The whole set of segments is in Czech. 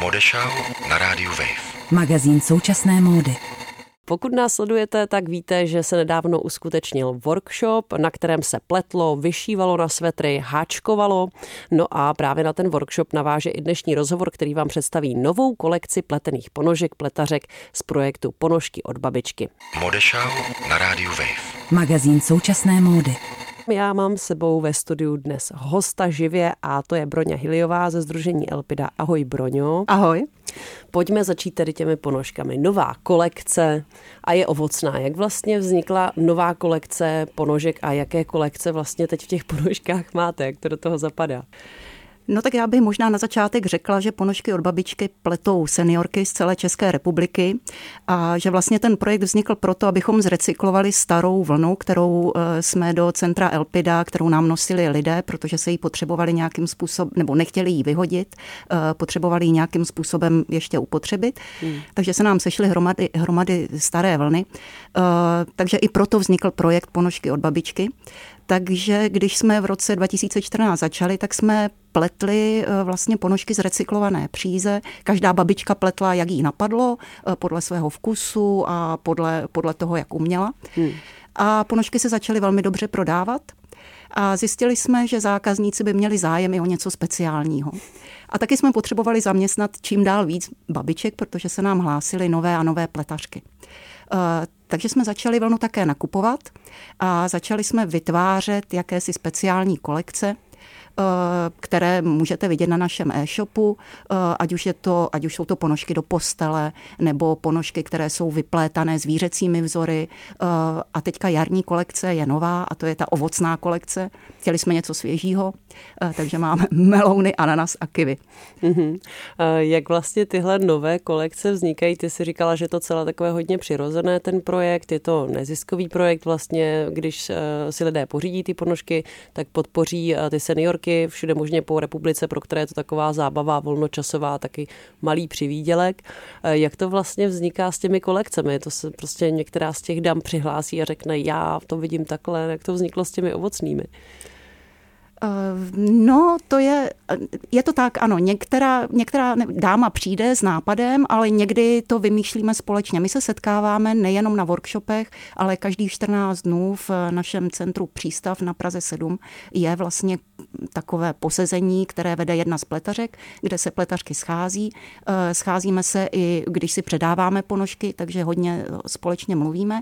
Modešau na rádiu Wave. Magazín současné módy. Pokud nás sledujete, tak víte, že se nedávno uskutečnil workshop, na kterém se pletlo, vyšívalo na svetry, háčkovalo. No a právě na ten workshop naváže i dnešní rozhovor, který vám představí novou kolekci pletených ponožek pletařek z projektu Ponožky od babičky. Modešau na rádiu Wave. Magazín současné módy. Já mám s sebou ve studiu dnes hosta živě a to je Broňa Hiliová ze Združení Elpida. Ahoj Broňo. Ahoj. Pojďme začít tedy těmi ponožkami. Nová kolekce a je ovocná. Jak vlastně vznikla nová kolekce ponožek a jaké kolekce vlastně teď v těch ponožkách máte? Jak to do toho zapadá? No tak já bych možná na začátek řekla, že ponožky od babičky pletou seniorky z celé České republiky a že vlastně ten projekt vznikl proto, abychom zrecyklovali starou vlnu, kterou eh, jsme do centra Elpida, kterou nám nosili lidé, protože se jí potřebovali nějakým způsobem, nebo nechtěli ji vyhodit, eh, potřebovali ji nějakým způsobem ještě upotřebit. Hmm. Takže se nám sešly hromady, hromady staré vlny. Eh, takže i proto vznikl projekt Ponožky od babičky. Takže když jsme v roce 2014 začali, tak jsme pletli eh, vlastně ponožky z recyklované příze. Každá babička pletla, jak jí napadlo, eh, podle svého vkusu a podle, podle toho, jak uměla. Hmm. A ponožky se začaly velmi dobře prodávat. A zjistili jsme, že zákazníci by měli zájem i o něco speciálního. A taky jsme potřebovali zaměstnat čím dál víc babiček, protože se nám hlásily nové a nové pletařky. Eh, takže jsme začali vlnu také nakupovat a začali jsme vytvářet jakési speciální kolekce, které můžete vidět na našem e-shopu, eh, ať už, je to, ať už jsou to ponožky do postele, nebo ponožky, které jsou vyplétané zvířecími vzory. Eh, a teďka jarní kolekce je nová a to je ta ovocná kolekce. Chtěli jsme něco svěžího, takže máme melouny, ananas a kivy. Mm-hmm. Jak vlastně tyhle nové kolekce vznikají? Ty si říkala, že to celé takové hodně přirozené, ten projekt. Je to neziskový projekt vlastně, když si lidé pořídí ty ponožky, tak podpoří ty seniorky parky všude možně po republice, pro které je to taková zábava volnočasová, taky malý přivídělek. Eh, jak to vlastně vzniká s těmi kolekcemi? To se prostě některá z těch dam přihlásí a řekne, já to vidím takhle, jak to vzniklo s těmi ovocnými? Eh, no, to je, je to tak, ano, některá, některá dáma přijde s nápadem, ale někdy to vymýšlíme společně. My se setkáváme nejenom na workshopech, ale každý 14 dnů v našem centru Přístav na Praze 7 je vlastně takové posezení, které vede jedna z pletařek, kde se pletařky schází. Eh, scházíme se i, když si předáváme ponožky, takže hodně společně mluvíme.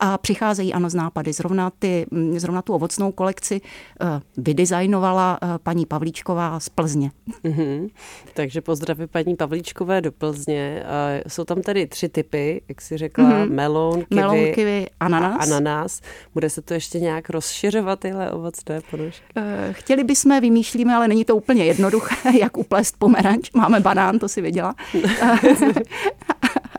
A přicházejí ano z nápady. Zrovna, ty, zrovna tu ovocnou kolekci eh, vydizajnujeme dizajnovala eh, paní Pavlíčková z Plzně. Mm-hmm. Takže pozdravy paní Pavlíčkové do Plzně. Jsou tam tady tři typy, jak si řekla, mm-hmm. melon, kiwi, melon, kiwi ananas. A ananas. Bude se to ještě nějak rozšiřovat, tyhle ovocné ponožky? Eh, chtěli bychom, vymýšlíme, ale není to úplně jednoduché, jak uplést pomeranč. Máme banán, to si věděla.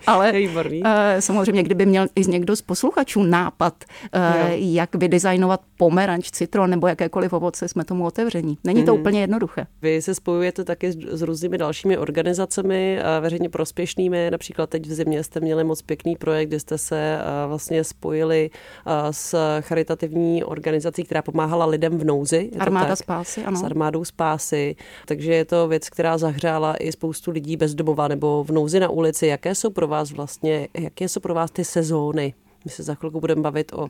ale Výborný. Eh, samozřejmě, kdyby měl i někdo z posluchačů nápad, jo. jak vydesignovat pomeranč, citron nebo jakékoliv ovoce, jsme tomu otevření. Není to mm. úplně jednoduché. Vy se spojujete taky s, různými dalšími organizacemi veřejně prospěšnými. Například teď v zimě jste měli moc pěkný projekt, kde jste se vlastně spojili s charitativní organizací, která pomáhala lidem v nouzi. Armáda spásy, ano. S armádou spásy. Takže je to věc, která zahřála i spoustu lidí bez domova nebo v nouzi na ulici. Jaké jsou pro vás vlastně, jaké jsou pro vás ty sezóny? My se za chvilku budeme bavit o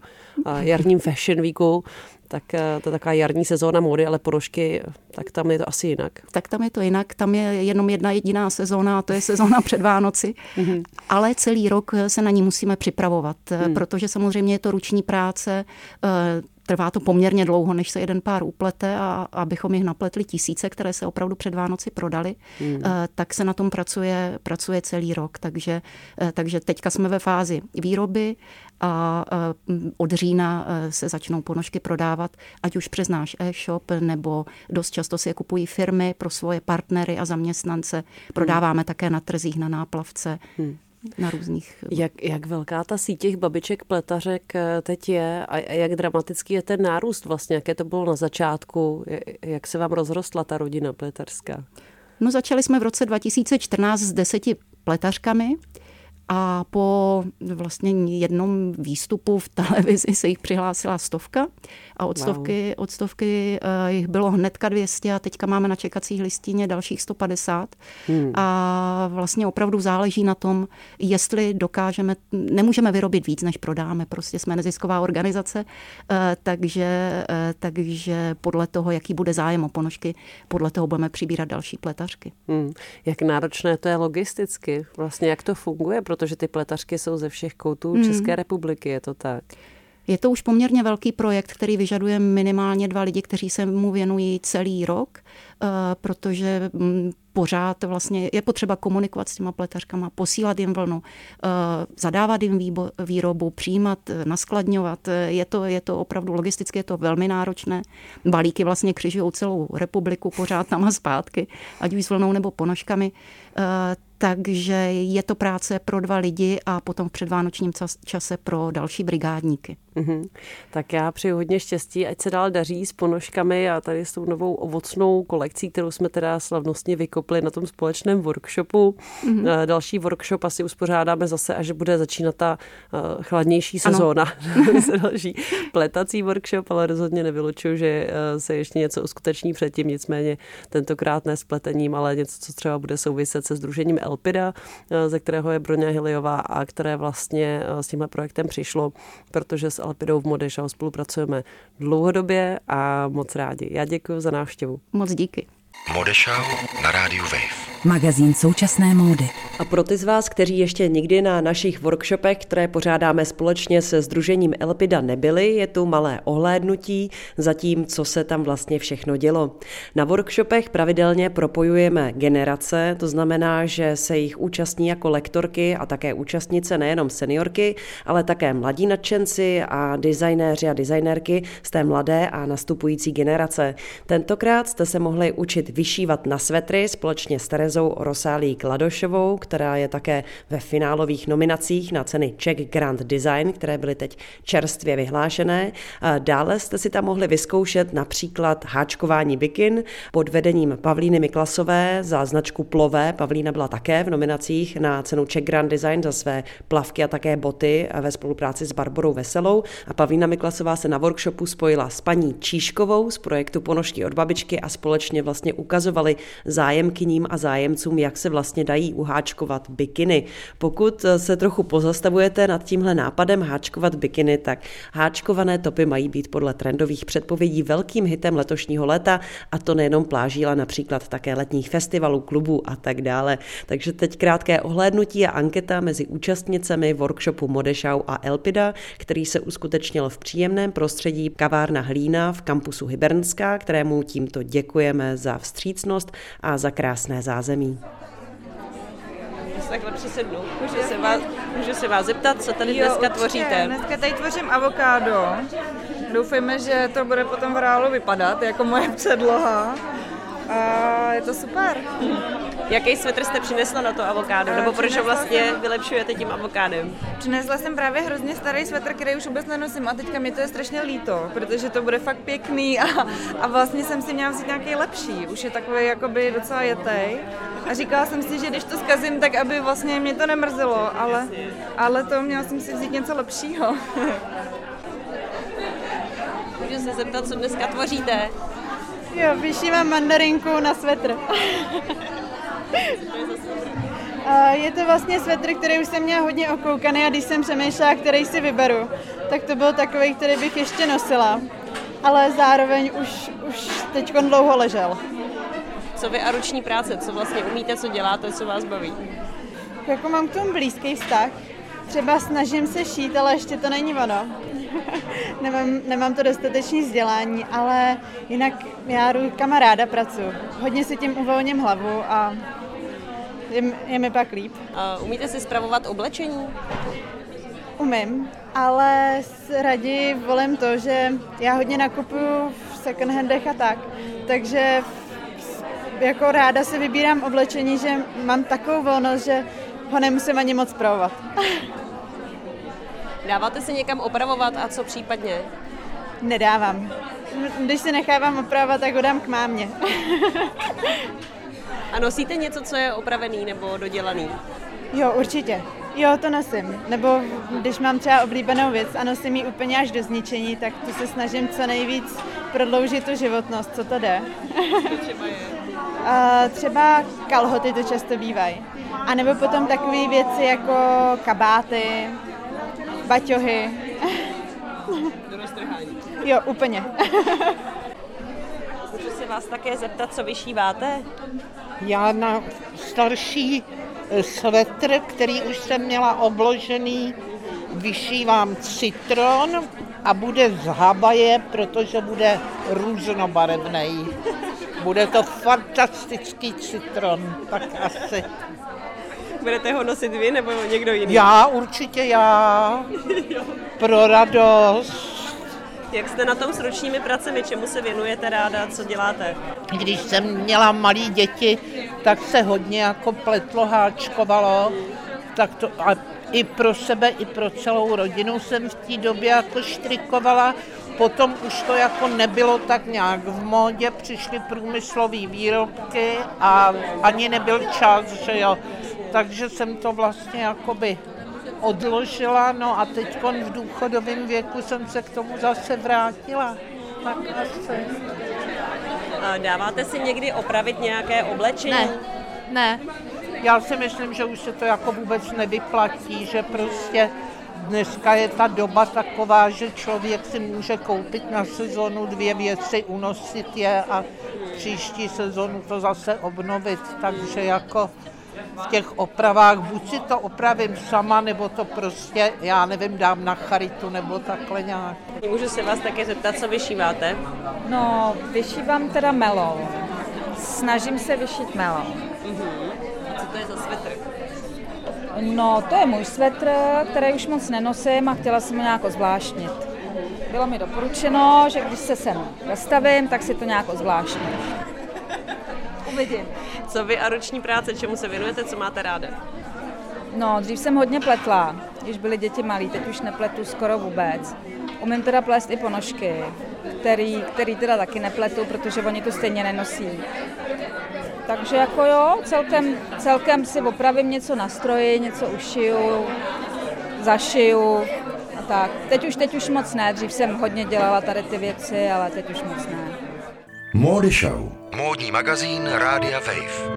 jarním Fashion Weeku, tak eh, to je taková jarní sezóna módy, ale porožky, tak tam je to asi jinak. Tak tam je to jinak, tam je jenom jedna jediná sezóna, a to je sezóna před Vánoci, mm-hmm. ale celý rok se na ní musíme připravovat, mm. protože samozřejmě je to ruční práce, eh, Trvá to poměrně dlouho, než se jeden pár uplete a abychom jich napletli tisíce, které se opravdu před Vánoci prodali, hmm. Eh, tak se na tom pracuje, pracuje celý rok. Takže, eh, takže teďka jsme ve fázi výroby a eh, od října se začnou ponožky prodávat, ať už přes náš e-shop, nebo dost často si je kupují firmy pro svoje partnery a zaměstnance. Prodáváme hmm. také na trzích, na náplavce. Hmm na různých... Jak, jak velká ta síť těch babiček, pletařek eh, teď je a jak dramatický je ten nárůst vlastně, jaké to bylo na začátku, jak se vám rozrostla ta rodina pletařská? No začali jsme v roce 2014 s deseti pletařkami a po vlastně jednom výstupu v televizi se jich přihlásila stovka a od stovky, wow. od stovky uh, jich bylo hnedka 200 a teďka máme na čekacích listině dalších 150 hmm. a vlastně opravdu záleží na tom, jestli dokážeme, nemůžeme vyrobit víc, než prodáme, prostě jsme nezisková organizace, uh, takže, uh, takže podle toho, jaký bude zájem o ponožky, podle toho budeme přibírat další pletařky. Hmm. Jak náročné to je logisticky? Vlastně jak to funguje? Protože ty pletařky jsou ze všech koutů hmm. České republiky, je to tak? Je to už poměrně velký projekt, který vyžaduje minimálně dva lidi, kteří se mu věnují celý rok, eh, protože mm, pořád vlastně je potřeba komunikovat s těma pletařkama, posílat jim vlnu, eh, zadávat jim výrobu, přijímat, eh, naskladňovat. Je to, je to opravdu logisticky, je to velmi náročné. Balíky vlastně křižují celou republiku pořád tam a zpátky, ať už s vlnou nebo ponožkami takže je to práce pro dva lidi a potom v předvánočním čase pro další brigádníky. Mm-hmm. Tak já přeju hodně štěstí, ať se dál daří s ponožkami a tady s tou novou ovocnou kolekcí, kterou jsme teda slavnostně vykopli na tom společném workshopu. Mm-hmm. Další workshop asi uspořádáme zase, až bude začínat ta eh, chladnější sezóna. další pletací workshop, ale rozhodně nevylučuju, že eh, se ještě něco uskuteční předtím, nicméně tentokrát ne s pletením, ale něco, co třeba bude souviset se združením Elpida, ze kterého je Broňa Hiliová a které vlastně s tímhle projektem přišlo, protože s Alpidou v Modešau spolupracujeme dlouhodobě a moc rádi. Já děkuji za návštěvu. Moc díky. Modešau na rádiu Wave. Magazín současné módy. A pro ty z vás, kteří ještě nikdy na našich workshopech, které pořádáme společně se Združením Elpida nebyli, je tu malé ohlédnutí za tím, co se tam vlastně všechno dělo. Na workshopech pravidelně propojujeme generace, to znamená, že se jich účastní jako lektorky a také účastnice nejenom seniorky, ale také mladí nadšenci a designéři a designérky z té mladé a nastupující generace. Tentokrát jste se mohli učit vyšívat na svetry společně s Terezou Rosálí Kladošovou, která je také ve finálových nominacích na ceny Czech Grand Design, které byly teď čerstvě vyhlášené. Dále jste si tam mohli vyzkoušet například háčkování bikin pod vedením Pavlíny Miklasové za značku Plové. Pavlína byla také v nominacích na cenu Czech Grand Design za své plavky a také boty ve spolupráci s Barborou Veselou. A Pavlína Miklasová se na workshopu spojila s paní Číškovou z projektu Ponožky od babičky a společně vlastně ukazovali zájemkyním a zájemcům, jak se vlastně dají uháčkovat bikiny. Pokud se trochu pozastavujete nad tímhle nápadem háčkovat bikiny, tak háčkované topy mají být podle trendových předpovědí velkým hitem letošního léta a to nejenom pláží, ale například také letních festivalů, klubů a tak dále. Takže teď krátké ohlédnutí a anketa mezi účastnicemi workshopu Modešau a Elpida, který se uskutečnil v příjemném prostředí kavárna Hlína v kampusu Hybernská, kterému tímto děkujeme za vstřícnost a za krásné zázemí. Takhle přisednu. Můžu se, vás, můžu se vás zeptat, co tady jo, dneska určitě. tvoříte? Dneska tady tvořím avokádo. Doufejme, že to bude potom v reálu vypadat, jako moje předloha. A je to super. Jaký svetr jste přinesla na to avokádo? Nebo proč ho vlastně jsem... vylepšujete tím avokádem? Přinesla jsem právě hrozně starý svetr, který už vůbec nenosím a teďka mi to je strašně líto, protože to bude fakt pěkný a, a vlastně jsem si měla vzít nějaký lepší. Už je takový jakoby docela jetej. A říkala jsem si, že když to zkazím, tak aby vlastně mě to nemrzelo, ale, ale to měla jsem si vzít něco lepšího. Můžu se zeptat, co dneska tvoříte? Jo, vyšívám mandarinku na svetr. Je to vlastně svetr, který už jsem měla hodně okoukaný a když jsem přemýšlela, který si vyberu, tak to byl takový, který bych ještě nosila. Ale zároveň už, už teď dlouho ležel. Co vy a ruční práce? Co vlastně umíte, co děláte, co vás baví? Jako mám k tomu blízký vztah. Třeba snažím se šít, ale ještě to není ono. nemám, nemám to dostatečné vzdělání, ale jinak já kamaráda pracuji. Hodně si tím uvolním hlavu a je, je mi pak líp. A umíte si spravovat oblečení? Umím, ale raději volím to, že já hodně nakupuju v second handech a tak, takže jako ráda si vybírám oblečení, že mám takovou volnost, že ho nemusím ani moc spravovat. Dáváte si někam opravovat a co případně? Nedávám. Když si nechávám opravovat, tak ho dám k mámě. a nosíte něco, co je opravený nebo dodělaný? Jo, určitě. Jo, to nosím. Nebo když mám třeba oblíbenou věc a nosím ji úplně až do zničení, tak tu se snažím co nejvíc prodloužit tu životnost, co to jde. Uh, třeba kalhoty to často bývají. A nebo potom takové věci jako kabáty, baťohy. jo, úplně. Můžu se vás také zeptat, co vyšíváte? Já na starší eh, svetr, který už jsem měla obložený, vyšívám citron a bude z habaje, protože bude různobarevný. Bude to fantastický citron, tak asi. Budete ho nosit vy nebo někdo jiný? Já, určitě já. Pro radost. Jak jste na tom s ručními pracemi? Čemu se věnujete ráda? Co děláte? Když jsem měla malé děti, tak se hodně jako pletlo, háčkovalo. Tak to, a i pro sebe, i pro celou rodinu jsem v té době jako štrikovala. Potom už to jako nebylo tak nějak v módě, přišly průmyslové výrobky a ani nebyl čas, že jo. Takže jsem to vlastně jakoby odložila, no a teď v důchodovém věku jsem se k tomu zase vrátila. Tak asi. A dáváte si někdy opravit nějaké oblečení? Ne, ne. Já si myslím, že už se to jako vůbec nevyplatí, že prostě dneska je ta doba taková, že člověk si může koupit na sezonu dvě věci, unosit je a příští sezonu to zase obnovit, takže jako v těch opravách, buď si to opravím sama, nebo to prostě, já nevím, dám na charitu, nebo takhle nějak. Můžu se vás také zeptat, co vyšíváte? No, vyšívám teda melou. Snažím se vyšít melou. Uh-huh. A co to je za svetr? No, to je můj svetr, který už moc nenosím a chtěla jsem ho nějak zvláštnit. Bylo mi doporučeno, že když se sem zastavím, tak si to nějak zvláštním. Uvidím. Co vy a ruční práce, čemu se věnujete, co máte ráda? No, dřív jsem hodně pletla, když byly děti malí, teď už nepletu skoro vůbec. Umím teda plést i ponožky, který, který teda taky nepletu, protože oni to stejně nenosí. Takže jako jo, celkem, celkem si opravím něco na stroji, něco ušiju, zašiju a tak. Teď už, teď už moc ne, dřív jsem hodně dělala tady ty věci, ale teď už moc ne. Módy Show. Módní magazín Rádia Wave.